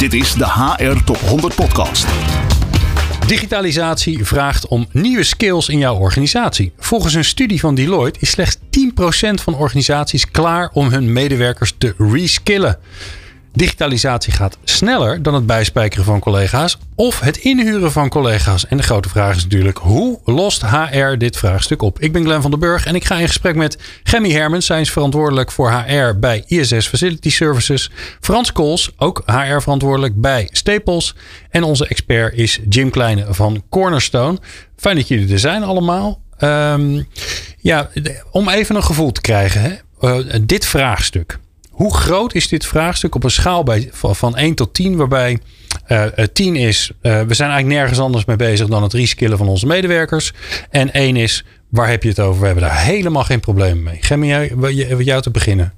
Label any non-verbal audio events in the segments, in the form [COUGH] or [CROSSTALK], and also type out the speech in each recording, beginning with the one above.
Dit is de HR Top 100 Podcast. Digitalisatie vraagt om nieuwe skills in jouw organisatie. Volgens een studie van Deloitte is slechts 10% van organisaties klaar om hun medewerkers te reskillen. Digitalisatie gaat sneller dan het bijspijkeren van collega's of het inhuren van collega's. En de grote vraag is natuurlijk: hoe lost HR dit vraagstuk op? Ik ben Glenn van den Burg en ik ga in gesprek met Gemmy Hermens. Zij is verantwoordelijk voor HR bij ISS Facility Services. Frans Kools, ook HR verantwoordelijk bij Staples. En onze expert is Jim Kleine van Cornerstone. Fijn dat jullie er zijn allemaal. Um, ja, om even een gevoel te krijgen. Hè? Uh, dit vraagstuk. Hoe groot is dit vraagstuk op een schaal bij, van 1 tot 10, waarbij uh, 10 is, uh, we zijn eigenlijk nergens anders mee bezig dan het reskillen van onze medewerkers. En 1 is, waar heb je het over? We hebben daar helemaal geen problemen mee. Gemmi, jij, jou te beginnen.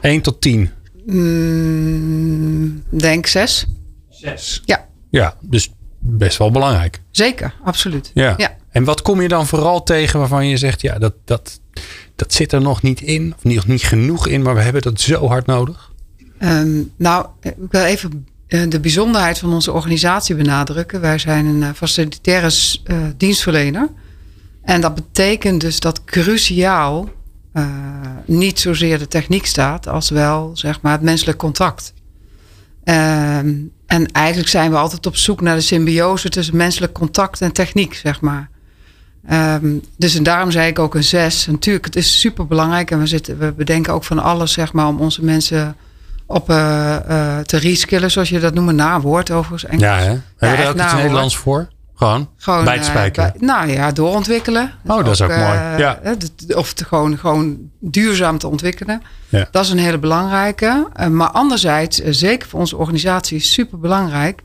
1 tot 10. Mm, denk 6. 6? Ja. Ja, dus best wel belangrijk. Zeker, absoluut. Ja. ja. En wat kom je dan vooral tegen waarvan je zegt, ja, dat, dat, dat zit er nog niet in, of niet, niet genoeg in, maar we hebben dat zo hard nodig? Um, nou, ik wil even eh, de bijzonderheid van onze organisatie benadrukken. Wij zijn een eh, facilitaire uh, dienstverlener. En dat betekent dus dat cruciaal niet zozeer de techniek staat, als wel zeg maar, het menselijk contact. Um, en eigenlijk zijn we altijd op zoek naar de symbiose tussen menselijk contact en techniek, zeg maar. Um, dus en daarom zei ik ook een zes. Natuurlijk, het is super belangrijk en we, zitten, we bedenken ook van alles, zeg maar, om onze mensen op uh, uh, te reskillen, zoals je dat noemt, nawoord overigens. Engels. Ja, hè? Hebben we daar ook iets Nederlands voor? Gewoon, gewoon bij het spijkeren? Uh, nou ja, doorontwikkelen. Oh, dat is ook, ook mooi. Ja. Of te gewoon, gewoon duurzaam te ontwikkelen. Ja. Dat is een hele belangrijke. maar anderzijds, zeker voor onze organisatie, is super belangrijk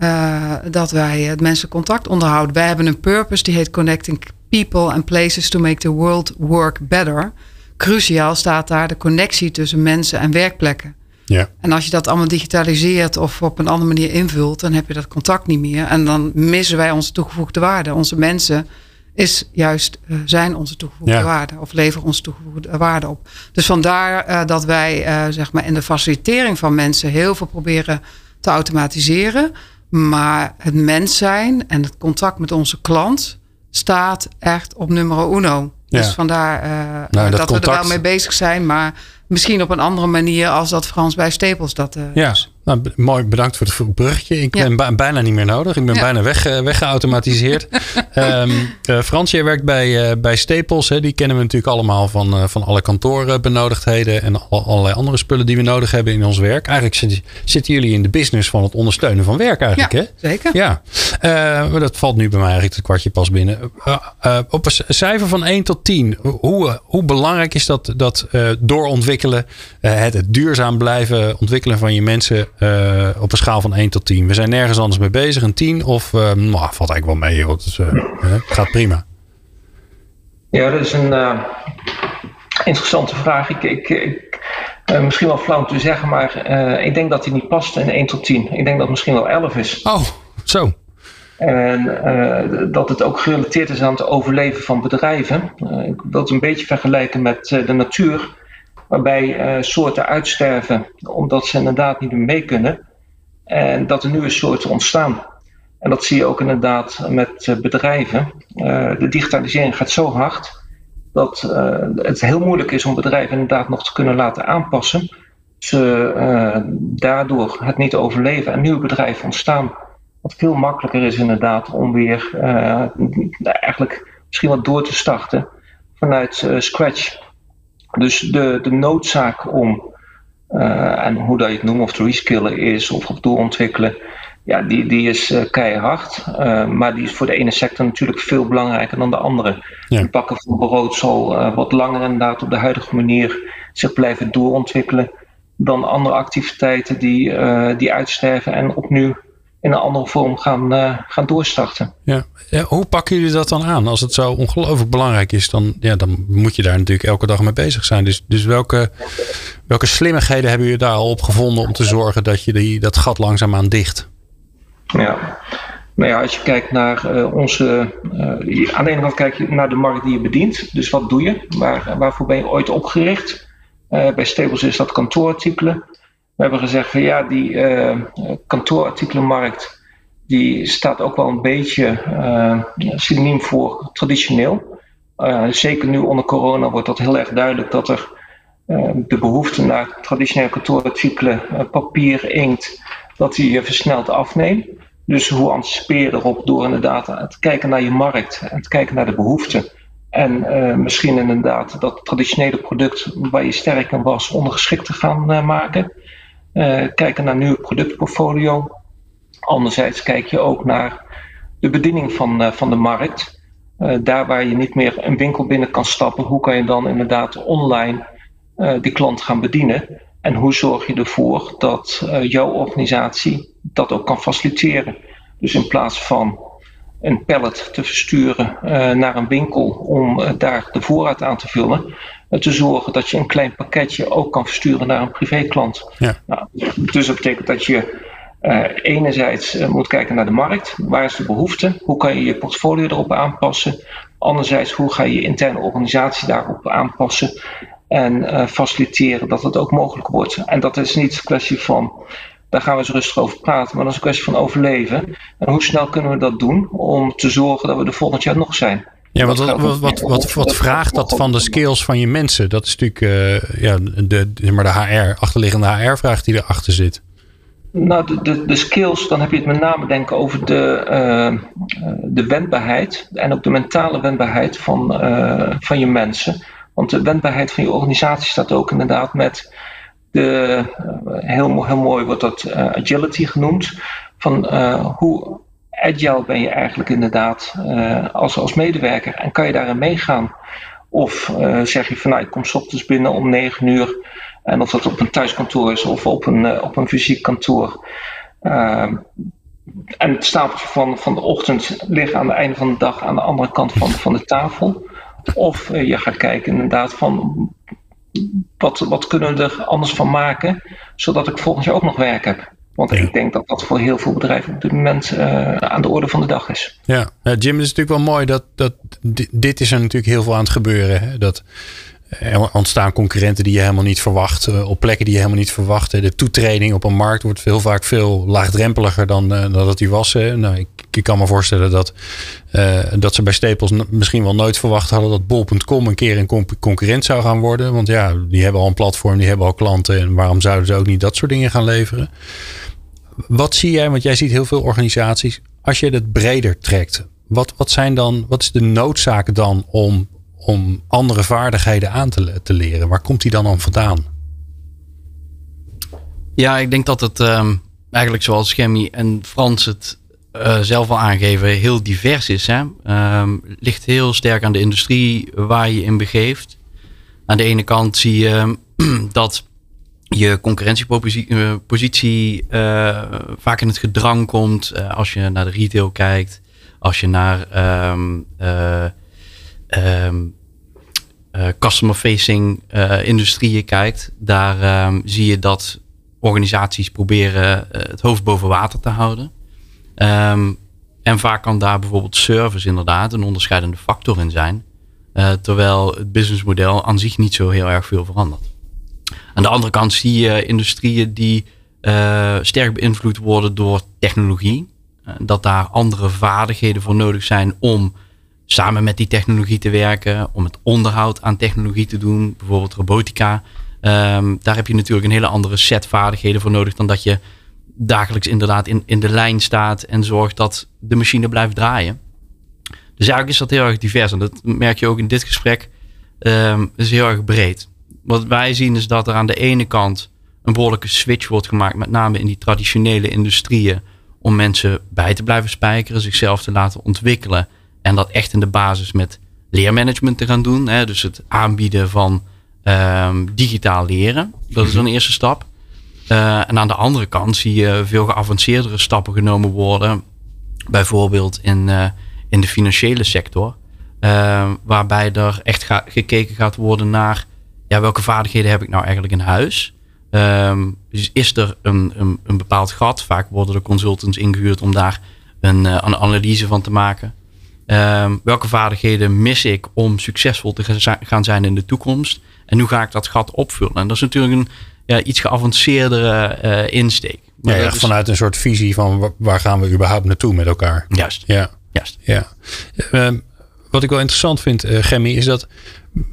uh, dat wij het mensen contact onderhouden. Wij hebben een purpose die heet Connecting People and Places to Make the World Work Better. Cruciaal staat daar de connectie tussen mensen en werkplekken. Ja. En als je dat allemaal digitaliseert of op een andere manier invult, dan heb je dat contact niet meer. En dan missen wij onze toegevoegde waarde. Onze mensen is juist, uh, zijn onze toegevoegde Ja. waarde of leveren onze toegevoegde waarde op. Dus vandaar uh, dat wij zeg maar in de facilitering van mensen heel veel proberen te automatiseren. Maar het mens zijn en het contact met onze klant staat echt op nummer uno. Ja. Dus vandaar uh, Nou, dat dat, we er wel mee bezig zijn, maar misschien op een andere manier als dat Frans bij Stapels dat uh, Ja, is. Nou, mooi bedankt voor het bruggetje. Ik ben bijna niet meer nodig. Ik ben Ja. bijna weg, eh, weggeautomatiseerd. [LAUGHS] Ehm eh, Frans, jij werkt bij, eh, bij Staples. Hè? Die kennen we natuurlijk allemaal van, eh, van alle kantorenbenodigdheden en al- allerlei andere spullen die we nodig hebben in ons werk. Eigenlijk zit- zitten jullie in de business van het ondersteunen van werk eigenlijk. Ja, Hè? zeker. Ja, maar dat valt nu bij mij eigenlijk het kwartje pas binnen. Op een cijfer van 1 tot 10, hoe, hoe belangrijk is dat, dat doorontwikkelen, het, het duurzaam blijven ontwikkelen van je mensen eh, op een schaal van 1 tot 10? We zijn nergens anders mee bezig, een 10 of eh, nou, valt eigenlijk wel mee, joh. Het is, eh, gaat prima. Ja, dat is een eh, interessante vraag. Ik, ik, ik, misschien wel flauw om te zeggen, maar ik denk dat die niet past in 1 tot 10. Ik denk dat het misschien wel 11 is. Oh, zo. En dat het ook gerelateerd is aan het overleven van bedrijven. Ik wil het een beetje vergelijken met de natuur, waarbij eh, soorten uitsterven omdat ze inderdaad niet meer mee kunnen. En dat er nieuwe soorten ontstaan. En dat zie je ook inderdaad met eh, bedrijven. Eh, de digitalisering gaat zo hard dat het heel moeilijk is om bedrijven inderdaad nog te kunnen laten aanpassen. Ze daardoor het niet overleven en nieuwe bedrijven ontstaan. Wat veel makkelijker is inderdaad om weer eigenlijk misschien wat door te starten vanuit scratch. Dus de, de noodzaak om, eh, en hoe dat je het noemt, of het reskillen is of het doorontwikkelen, ja, die, die is eh, keihard. Eh, maar die is voor de ene sector natuurlijk veel belangrijker dan de andere. Ja. Het bakken van brood zal wat langer inderdaad op de huidige manier zich blijven doorontwikkelen dan andere activiteiten die, die uitsterven en opnieuw in een andere vorm gaan, eh, gaan doorstarten. Ja. Ja, hoe pakken jullie dat dan aan? Als het zo ongelooflijk belangrijk is, dan, ja, dan moet je daar natuurlijk elke dag mee bezig zijn. Dus, dus welke, welke slimmigheden hebben jullie daar al op gevonden om te zorgen dat je die, dat gat langzaamaan dicht? Ja. Nou ja, als je kijkt naar eh, onze. eh, aan de ene kant kijk je naar de markt die je bedient. Dus wat doe je? Waar, waarvoor ben je ooit opgericht? Bij Stables is dat kantoorartikelen. We hebben gezegd van ja, die uh, kantoorartikelenmarkt die staat ook wel een beetje uh, synoniem voor traditioneel. Uh, zeker nu onder corona wordt dat heel erg duidelijk dat er de behoefte naar traditionele kantoorartikelen, papier, inkt, dat die versneld afneemt. Dus hoe anticipeer je erop door inderdaad te kijken naar je markt en te kijken naar de behoeften. En misschien inderdaad dat traditionele product waar je sterk in was ondergeschikt te gaan maken. Uh, kijken naar nieuwe productportfolio. Anderzijds kijk je ook naar de bediening van, van de markt. daar waar je niet meer een winkel binnen kan stappen, hoe kan je dan inderdaad online die klant gaan bedienen? En hoe zorg je ervoor dat jouw organisatie dat ook kan faciliteren? Dus in plaats van een pallet te versturen uh, naar een winkel om uh, daar de voorraad aan te vullen. Uh, te zorgen dat je een klein pakketje ook kan versturen naar een privéklant. Ja. Nou, dus dat betekent dat je enerzijds moet kijken naar de markt. Waar is de behoefte? Hoe kan je je portfolio erop aanpassen? Anderzijds, hoe ga je je interne organisatie daarop aanpassen? En faciliteren dat het ook mogelijk wordt. En dat is niet een kwestie van daar gaan we eens rustig over praten. Maar dat is een kwestie van overleven. En hoe snel kunnen we dat doen om te zorgen dat we er volgend jaar nog zijn? Ja, wat, wat, wat, wat, wat vraagt dat van de skills van je mensen? Dat is natuurlijk uh, ja, de, maar de HR, achterliggende HR-vraag die erachter zit. Nou, de, de, de, skills, dan heb je het met name denken over de, uh, de wendbaarheid en ook de mentale wendbaarheid van, uh, van je mensen. Want de wendbaarheid van je organisatie staat ook inderdaad met de, heel, mooi wordt dat uh, agility genoemd. Van uh, hoe agile ben je eigenlijk inderdaad als, als medewerker en kan je daarin meegaan? Of zeg je van nou, ik kom ochtends binnen om 9 uur en of dat op een thuiskantoor is of op een, op een fysiek kantoor. Ehm, en het stapeltje van, van de ochtend ligt aan het einde van de dag aan de andere kant van, van de tafel. Of je gaat kijken inderdaad van wat, wat kunnen we er anders van maken, zodat ik volgend jaar ook nog werk heb. Want ik denk dat dat voor heel veel bedrijven op dit moment uh, aan de orde van de dag is. Ja, Jim, het is natuurlijk wel mooi dat, dat dit is er natuurlijk heel veel aan het gebeuren. Hè? Dat er ontstaan concurrenten die je helemaal niet verwacht. Eh, op plekken die je helemaal niet verwacht. De toetreding op een markt wordt heel vaak veel laagdrempeliger dan, uh, dan dat die was. Nou, ik, ik, kan me voorstellen dat, uh, dat ze bij Staples misschien wel nooit verwacht hadden dat Bol.com een keer een concurrent zou gaan worden. Want ja, die hebben al een platform, die hebben al klanten. En waarom zouden ze ook niet dat soort dingen gaan leveren? Wat zie jij, want jij ziet heel veel organisaties. Als je het breder trekt, wat, wat zijn dan, wat is de noodzaak dan om om andere vaardigheden aan te, te leren? Waar komt die dan aan vandaan? Ja, ik denk dat het um, eigenlijk zoals Chemie en Frans het uh, zelf al aangeven, heel divers is. Hè? Um, ligt heel sterk aan de industrie waar je in begeeft. Aan de ene kant zie je [CLEARS THROAT] dat je concurrentiepositie uh, vaak in het gedrang komt. Als je naar de retail kijkt, als je naar um, uh, customer-facing industrieën kijkt, daar zie je dat organisaties proberen het hoofd boven water te houden. Um, en vaak kan daar bijvoorbeeld service inderdaad een onderscheidende factor in zijn. terwijl het businessmodel aan zich niet zo heel erg veel verandert. Aan de andere kant zie je industrieën die sterk beïnvloed worden door technologie. dat daar andere vaardigheden voor nodig zijn om samen met die technologie te werken, om het onderhoud aan technologie te doen, bijvoorbeeld robotica. Um, daar heb je natuurlijk een hele andere set vaardigheden voor nodig dan dat je dagelijks inderdaad in, in de lijn staat en zorgt dat de machine blijft draaien. Dus eigenlijk is dat heel erg divers en dat merk je ook in dit gesprek. Um, is heel erg breed. Wat wij zien is dat er aan de ene kant een behoorlijke switch wordt gemaakt, met name in die traditionele industrieën, om mensen bij te blijven spijkeren, zichzelf te laten ontwikkelen en dat echt in de basis met leermanagement te gaan doen. Hè? Dus het aanbieden van um, digitaal leren. Dat is een eerste stap. Uh, en aan de andere kant zie je veel geavanceerdere stappen genomen worden. Bijvoorbeeld in, uh, in de financiële sector. Uh, waarbij er echt gekeken gaat worden naar ja, welke vaardigheden heb ik nou eigenlijk in huis. Um, dus is er een, een, een, bepaald gat? Vaak worden de consultants ingehuurd om daar een, een analyse van te maken. Um, welke vaardigheden mis ik om succesvol te gaan zijn in de toekomst? En hoe ga ik dat gat opvullen? En dat is natuurlijk een ja, iets geavanceerdere eh, insteek. Maar ja, is- vanuit een soort visie van wa- waar gaan we überhaupt naartoe met elkaar. Juist, Ja, juist. ja. Ehm, wat ik wel interessant vind, eh Gemmy, is dat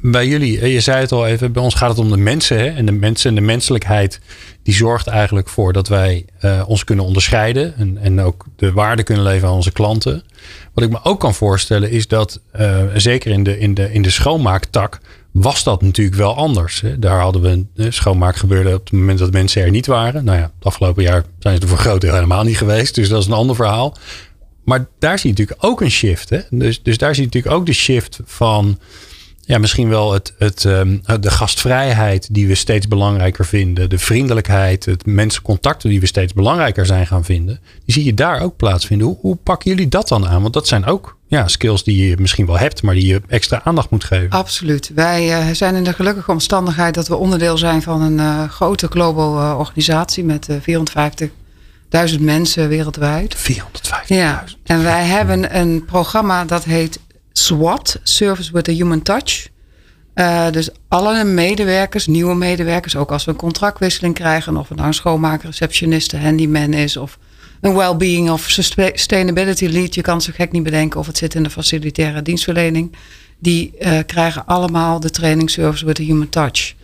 bij jullie, eh, je zei het al even, bij ons gaat het om de mensen. Hè? En de mensen en de menselijkheid, die zorgt eigenlijk voor dat wij ons kunnen onderscheiden. En, en ook de waarde kunnen leveren aan onze klanten. Wat ik me ook kan voorstellen is dat, zeker in de, in, de, in de schoonmaaktak, was dat natuurlijk wel anders. Daar hadden we een schoonmaak gebeurde op het moment dat mensen er niet waren. Nou ja, het afgelopen jaar zijn ze er voor groot deel helemaal niet geweest. Dus dat is een ander verhaal. Maar daar zie je natuurlijk ook een shift. Hè? Dus, dus daar zie je natuurlijk ook de shift van ja, misschien wel het, het, ehm, de gastvrijheid die we steeds belangrijker vinden. De vriendelijkheid, het mensencontacten die we steeds belangrijker zijn gaan vinden. Die zie je daar ook plaatsvinden. Hoe pakken jullie dat dan aan? Want dat zijn ook ja, skills die je misschien wel hebt, maar die je extra aandacht moet geven. Absoluut. Wij eh, zijn in de gelukkige omstandigheid dat we onderdeel zijn van een eh, grote global eh, organisatie met eh 450.000 mensen wereldwijd. 450. Ja, en wij hebben een programma dat heet SWAT, Service with a Human Touch. Dus alle medewerkers, nieuwe medewerkers, ook als we een contractwisseling krijgen, of het nou een schoonmaker, receptioniste, handyman is, of een well-being of sustainability lead, je kan zo gek niet bedenken of het zit in de facilitaire dienstverlening, die eh, krijgen allemaal de training Service with a Human Touch.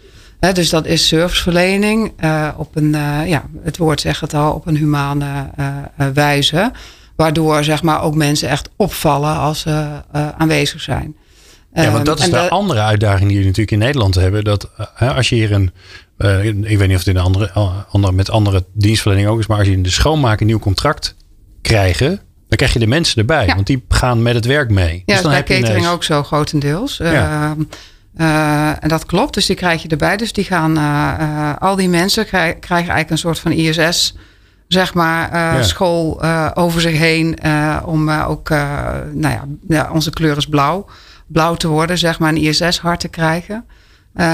Dus dat is serviceverlening eh, op een, eh, ja, het woord zegt het al, op een humane wijze. Waardoor zeg maar ook mensen echt opvallen als ze aanwezig zijn. Ja, want dat is Ehm, de andere uitdaging die jullie natuurlijk in Nederland hebben. Dat als je hier een, eh, ik weet niet of het in een andere, eh, andere, met andere dienstverlening ook is, maar als je in de schoonmaak een nieuw contract krijgen, dan krijg je de mensen erbij. Ja. Want die gaan met het werk mee. Ja, dus dan bij heb je catering ineens- ook zo grotendeels. Ja. Ehm, eh, en dat klopt, dus die krijg je erbij. Dus die gaan, al die mensen krij- krijgen eigenlijk een soort van ISS, zeg maar, Ja. school over zich heen. om ook, nou ja, onze kleur is blauw. Blauw te worden, zeg maar, een ISS-hart te krijgen. Eh,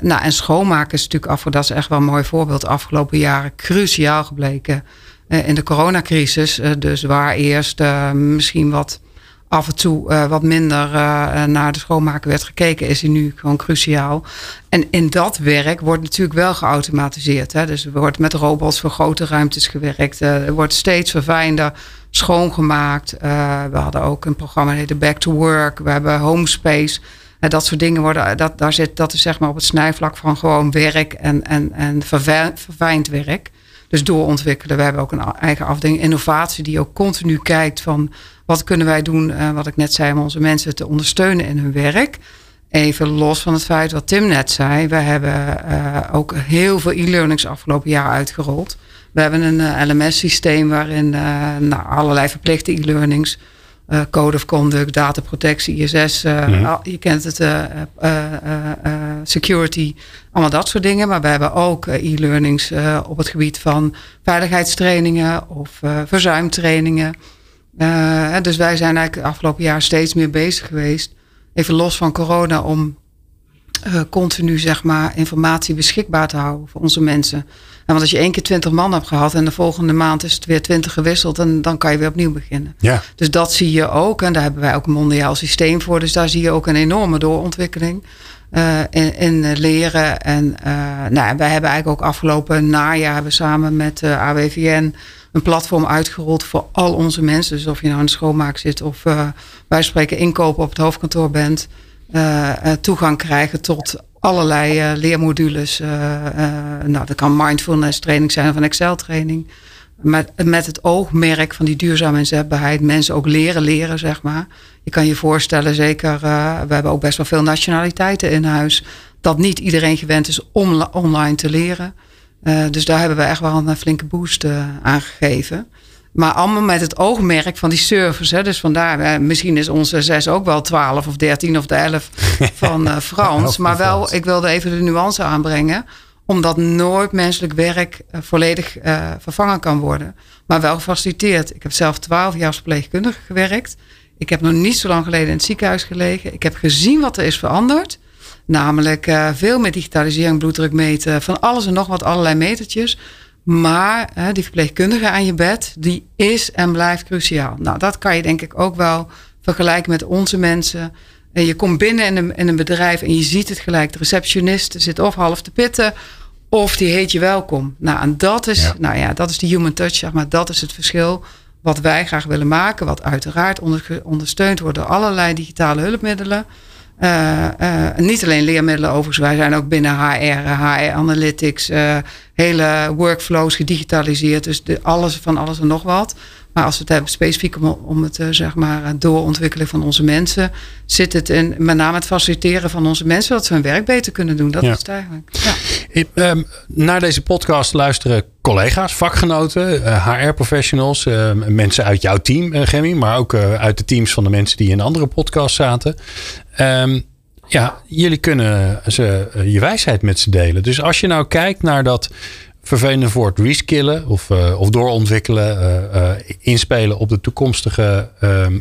nou, en schoonmaken is natuurlijk af, dat is echt wel een mooi voorbeeld. Afgelopen jaren cruciaal gebleken eh, in de coronacrisis. Eh, dus waar eerst misschien wat af en toe wat minder naar de schoonmaken werd gekeken, is die nu gewoon cruciaal. En in dat werk wordt natuurlijk wel geautomatiseerd. Hè? Dus er wordt met robots voor grote ruimtes gewerkt. Er wordt steeds verfijnder schoongemaakt. We hadden ook een programma dat heette Back to Work. We hebben Homespace. Dat soort dingen worden, dat, daar zit, dat is zeg maar op het snijvlak van gewoon werk en, en, en verfij- verfijnd werk. Dus doorontwikkelen. We hebben ook een eigen afdeling innovatie die ook continu kijkt van wat kunnen wij doen, eh, wat ik net zei, om onze mensen te ondersteunen in hun werk. Even los van het feit wat Tim net zei. We hebben eh, ook heel veel e-learnings afgelopen jaar uitgerold. We hebben een eh, LMS-systeem waarin eh, nou, allerlei verplichte e-learnings, eh, code of conduct, dataprotectie, ISS, eh, Mhm. je kent het, eh, security, allemaal dat soort dingen. Maar we hebben ook e-learnings op het gebied van veiligheidstrainingen of verzuimtrainingen. Dus wij zijn eigenlijk het afgelopen jaar steeds meer bezig geweest, even los van corona, om eh, continu zeg maar, informatie beschikbaar te houden voor onze mensen. En want als je één keer twintig man hebt gehad en de volgende maand is het weer twintig gewisseld, en dan kan je weer opnieuw beginnen. Ja, Dus dat zie je ook. En daar hebben wij ook een mondiaal systeem voor. Dus daar zie je ook een enorme doorontwikkeling eh, in, in eh, leren. En eh, nou, wij hebben eigenlijk ook afgelopen najaar hebben samen met AWVN een platform uitgerold voor al onze mensen. Dus of je nou in de schoonmaak zit of wij spreken inkopen op het hoofdkantoor bent. Eh, eh, toegang krijgen tot allerlei eh, leermodules. nou, dat kan mindfulness training zijn of een Excel training. Met, met het oogmerk van die duurzame inzetbaarheid. Mensen ook leren leren, zeg maar. Je kan je voorstellen, zeker, we hebben ook best wel veel nationaliteiten in huis. Dat niet iedereen gewend is om online te leren. Dus daar hebben we echt wel een flinke boost uh, aan gegeven. Maar allemaal met het oogmerk van die service. Hè. Dus vandaar, eh, misschien is onze zes ook wel 12 of 13 of de 11 [LAUGHS] van uh, Frans. maar wel, ik wilde even de nuance aanbrengen omdat nooit menselijk werk uh, volledig uh, vervangen kan worden. Maar wel gefaciliteerd. Ik heb zelf twaalf jaar als verpleegkundige gewerkt. Ik heb nog niet zo lang geleden in het ziekenhuis gelegen. Ik heb gezien wat er is veranderd. Namelijk veel meer digitalisering, bloeddruk meten, van alles en nog wat, allerlei metertjes. Maar die verpleegkundige aan je bed, die is en blijft cruciaal. Nou, dat kan je denk ik ook wel vergelijken met onze mensen. En je komt binnen in een, in een bedrijf en je ziet het gelijk. De receptionist zit of half te pitten Of die heet je welkom. Nou, en dat is, Ja. nou ja, dat is de human touch, zeg maar. Dat is het verschil wat wij graag willen maken. Wat uiteraard onder- ondersteund wordt door allerlei digitale hulpmiddelen. Eh, eh, niet alleen leermiddelen overigens. Wij zijn ook binnen HR, HR Analytics, eh, hele workflows gedigitaliseerd. Dus de, alles van alles en nog wat. Maar als we het hebben specifiek om, om het eh, zeg maar, eh, doorontwikkelen van onze mensen, zit het in met name het faciliteren van onze mensen, zodat ze hun werk beter kunnen doen. Dat Ja. is het eigenlijk. Ja. Ik, ehm, naar deze podcast luisteren collega's, vakgenoten, HR-professionals, eh, mensen uit jouw team, Gemmy, maar ook uit de teams van de mensen die in andere podcasts zaten. Ehm, ja, jullie kunnen ze, je wijsheid met ze delen. Dus als je nou kijkt naar dat vervelende woord reskillen of, eh, of doorontwikkelen, eh, eh, inspelen op de toekomstige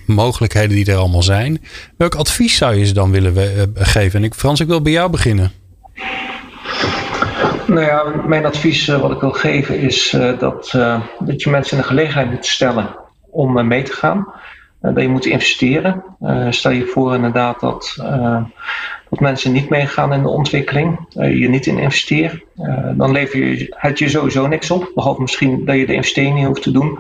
mogelijkheden die er allemaal zijn. Welk advies zou je ze dan willen geven? En ik, Frans, ik wil bij jou beginnen. Nou ja, mijn advies wat ik wil geven is dat, dat je mensen in de gelegenheid moet stellen om mee te gaan. Dat je moet investeren. Stel je voor inderdaad dat, dat mensen niet meegaan in de ontwikkeling, eh, je niet in investeert. Eh, dan lever je het je sowieso niks op. Behalve misschien dat je de investering niet hoeft te doen.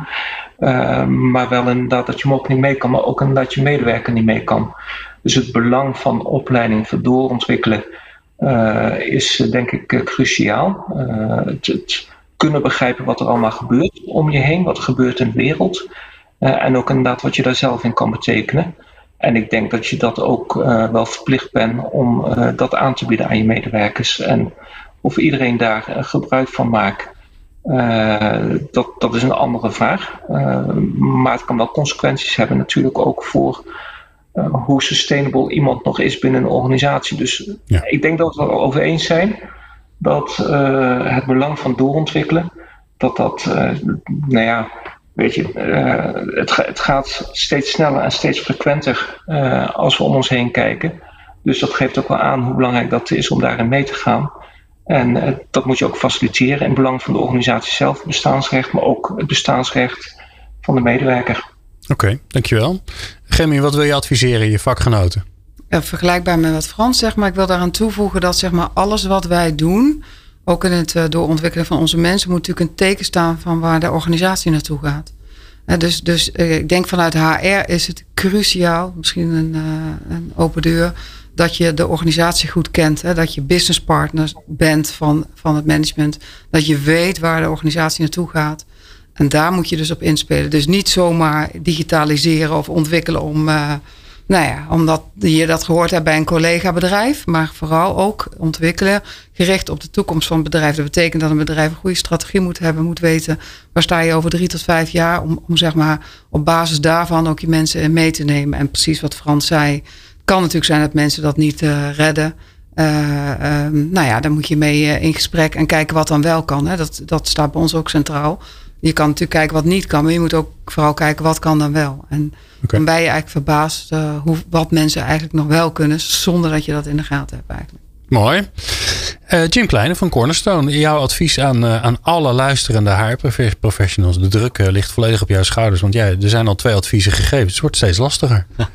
Eh, maar wel inderdaad dat je mogelijk niet mee kan, maar ook inderdaad je medewerker niet mee kan. Dus het belang van opleiding, van doorontwikkelen, is denk ik cruciaal. Het, het kunnen begrijpen wat er allemaal gebeurt om je heen, wat er gebeurt in de wereld. En ook inderdaad wat je daar zelf in kan betekenen. En ik denk dat je dat ook eh, wel verplicht bent om eh, dat aan te bieden aan je medewerkers. En of iedereen daar eh, gebruik van maakt, dat, dat is een andere vraag. Maar het kan wel consequenties hebben natuurlijk ook voor hoe sustainable iemand nog is binnen een organisatie. Dus Ja. ik denk dat we het er over eens zijn dat het belang van doorontwikkelen, dat dat, nou ja, weet je, eh, het, ga- het gaat steeds sneller en steeds frequenter eh, als we om ons heen kijken. Dus dat geeft ook wel aan hoe belangrijk dat is om daarin mee te gaan. En eh, dat moet je ook faciliteren in het belang van de organisatie zelf, het bestaansrecht, maar ook het bestaansrecht van de medewerker. Oké, dankjewel. Gemmy, wat wil je adviseren je vakgenoten? Ja, vergelijkbaar met wat Frans zegt, maar ik wil daaraan toevoegen dat zeg maar, alles wat wij doen, ook in het eh, doorontwikkelen van onze mensen, moet natuurlijk een teken staan van waar de organisatie naartoe gaat. Dus dus eh, ik denk vanuit HR is het cruciaal, misschien een, eh, een open deur, dat je de organisatie goed kent. Dat je businesspartner bent van, van het management. Dat je weet waar de organisatie naartoe gaat. En daar moet je dus op inspelen. Dus niet zomaar digitaliseren of ontwikkelen om, nou ja, omdat je dat gehoord hebt bij een collega-bedrijf. Maar vooral ook ontwikkelen gericht op de toekomst van het bedrijf. Dat betekent dat een bedrijf een goede strategie moet hebben. Moet weten waar sta je over drie tot vijf jaar. Om, om zeg maar op basis daarvan ook je mensen mee te nemen. En precies wat Frans zei. Het kan natuurlijk zijn dat mensen dat niet eh, redden. Eh, ehm, nou ja, daar moet je mee eh, in gesprek en kijken wat dan wel kan. Hè. Dat, dat staat bij ons ook centraal. Je kan natuurlijk kijken wat niet kan, maar je moet ook vooral kijken wat kan dan wel. En dan ben je eigenlijk verbaasd eh, hoe, wat mensen eigenlijk nog wel kunnen, zonder dat je dat in de gaten hebt eigenlijk. Mooi. Eh, Jim Kleine van Cornerstone, jouw advies aan, eh, aan alle luisterende HR-professionals. De druk ligt volledig op jouw schouders, want ja, er zijn al twee adviezen gegeven. Het wordt steeds lastiger. [LAUGHS]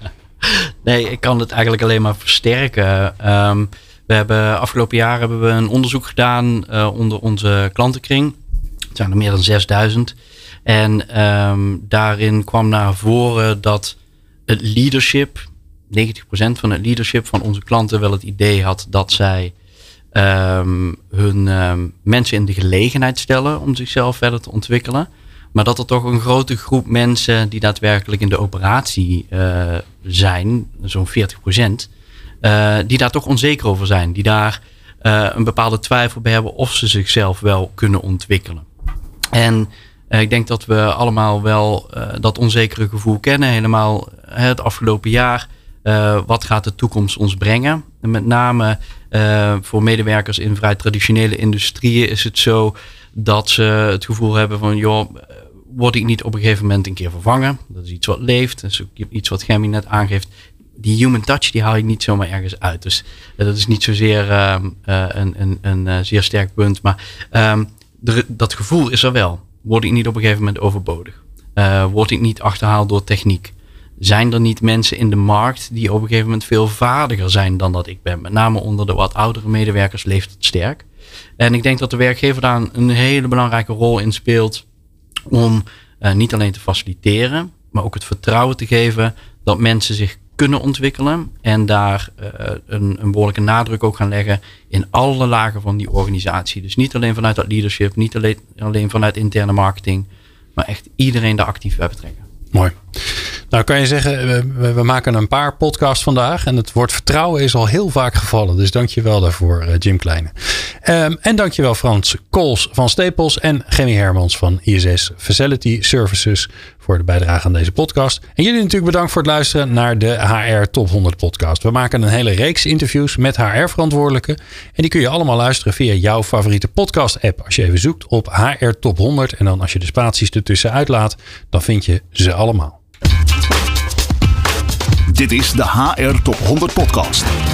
Nee, ik kan het eigenlijk alleen maar versterken. Ehm, we hebben afgelopen jaar hebben we een onderzoek gedaan eh, onder onze klantenkring. Zijn er meer dan 6000. En ehm, daarin kwam naar voren dat het leadership, 90% van het leadership van onze klanten wel het idee had dat zij ehm, hun ehm, mensen in de gelegenheid stellen om zichzelf verder te ontwikkelen. Maar dat er toch een grote groep mensen die daadwerkelijk in de operatie eh, zijn, zo'n 40% eh, die daar toch onzeker over zijn. Die daar eh, een bepaalde twijfel bij hebben of ze zichzelf wel kunnen ontwikkelen. En eh, ik denk dat we allemaal wel eh, dat onzekere gevoel kennen. Helemaal het afgelopen jaar. Eh, wat gaat de toekomst ons brengen? En met name voor medewerkers in vrij traditionele industrieën is het zo dat ze het gevoel hebben van joh, word ik niet op een gegeven moment een keer vervangen? Dat is iets wat leeft. Dat is iets wat Gemmy net aangeeft. Die human touch die haal je niet zomaar ergens uit. Dus dat is niet zozeer ehm, eh, een, een, een zeer sterk punt. Maar ehm, dat gevoel is er wel. Word ik niet op een gegeven moment overbodig? Eh, word ik niet achterhaald door techniek? Zijn er niet mensen in de markt die op een gegeven moment veel vaardiger zijn dan dat ik ben? Met name onder de wat oudere medewerkers leeft het sterk. En ik denk dat de werkgever daar een, hele belangrijke rol in speelt om uh, niet alleen te faciliteren, maar ook het vertrouwen te geven dat mensen zich kunnen ontwikkelen en daar uh, een, een behoorlijke nadruk ook gaan leggen in alle lagen van die organisatie. Dus niet alleen vanuit dat leadership, niet alleen, alleen vanuit interne marketing, maar echt iedereen daar actief bij betrekken. Mooi. Nou kan je zeggen, we, we, maken een paar podcasts vandaag. En het woord vertrouwen is al heel vaak gevallen. Dus dank je wel daarvoor, uh, Jim Kleine. Um, en dank je wel Frans Kools van Staples en Gemmy Hermans van ISS Facility Services voor de bijdrage aan deze podcast. En jullie natuurlijk bedankt voor het luisteren naar de HR Top 100 podcast. We maken een hele reeks interviews met HR-verantwoordelijken. En die kun je allemaal luisteren via jouw favoriete podcast app. Als je even zoekt op HR Top 100 en dan als je de spaties ertussen uitlaat, dan vind je ze allemaal. Dit is de HR Top 100 podcast.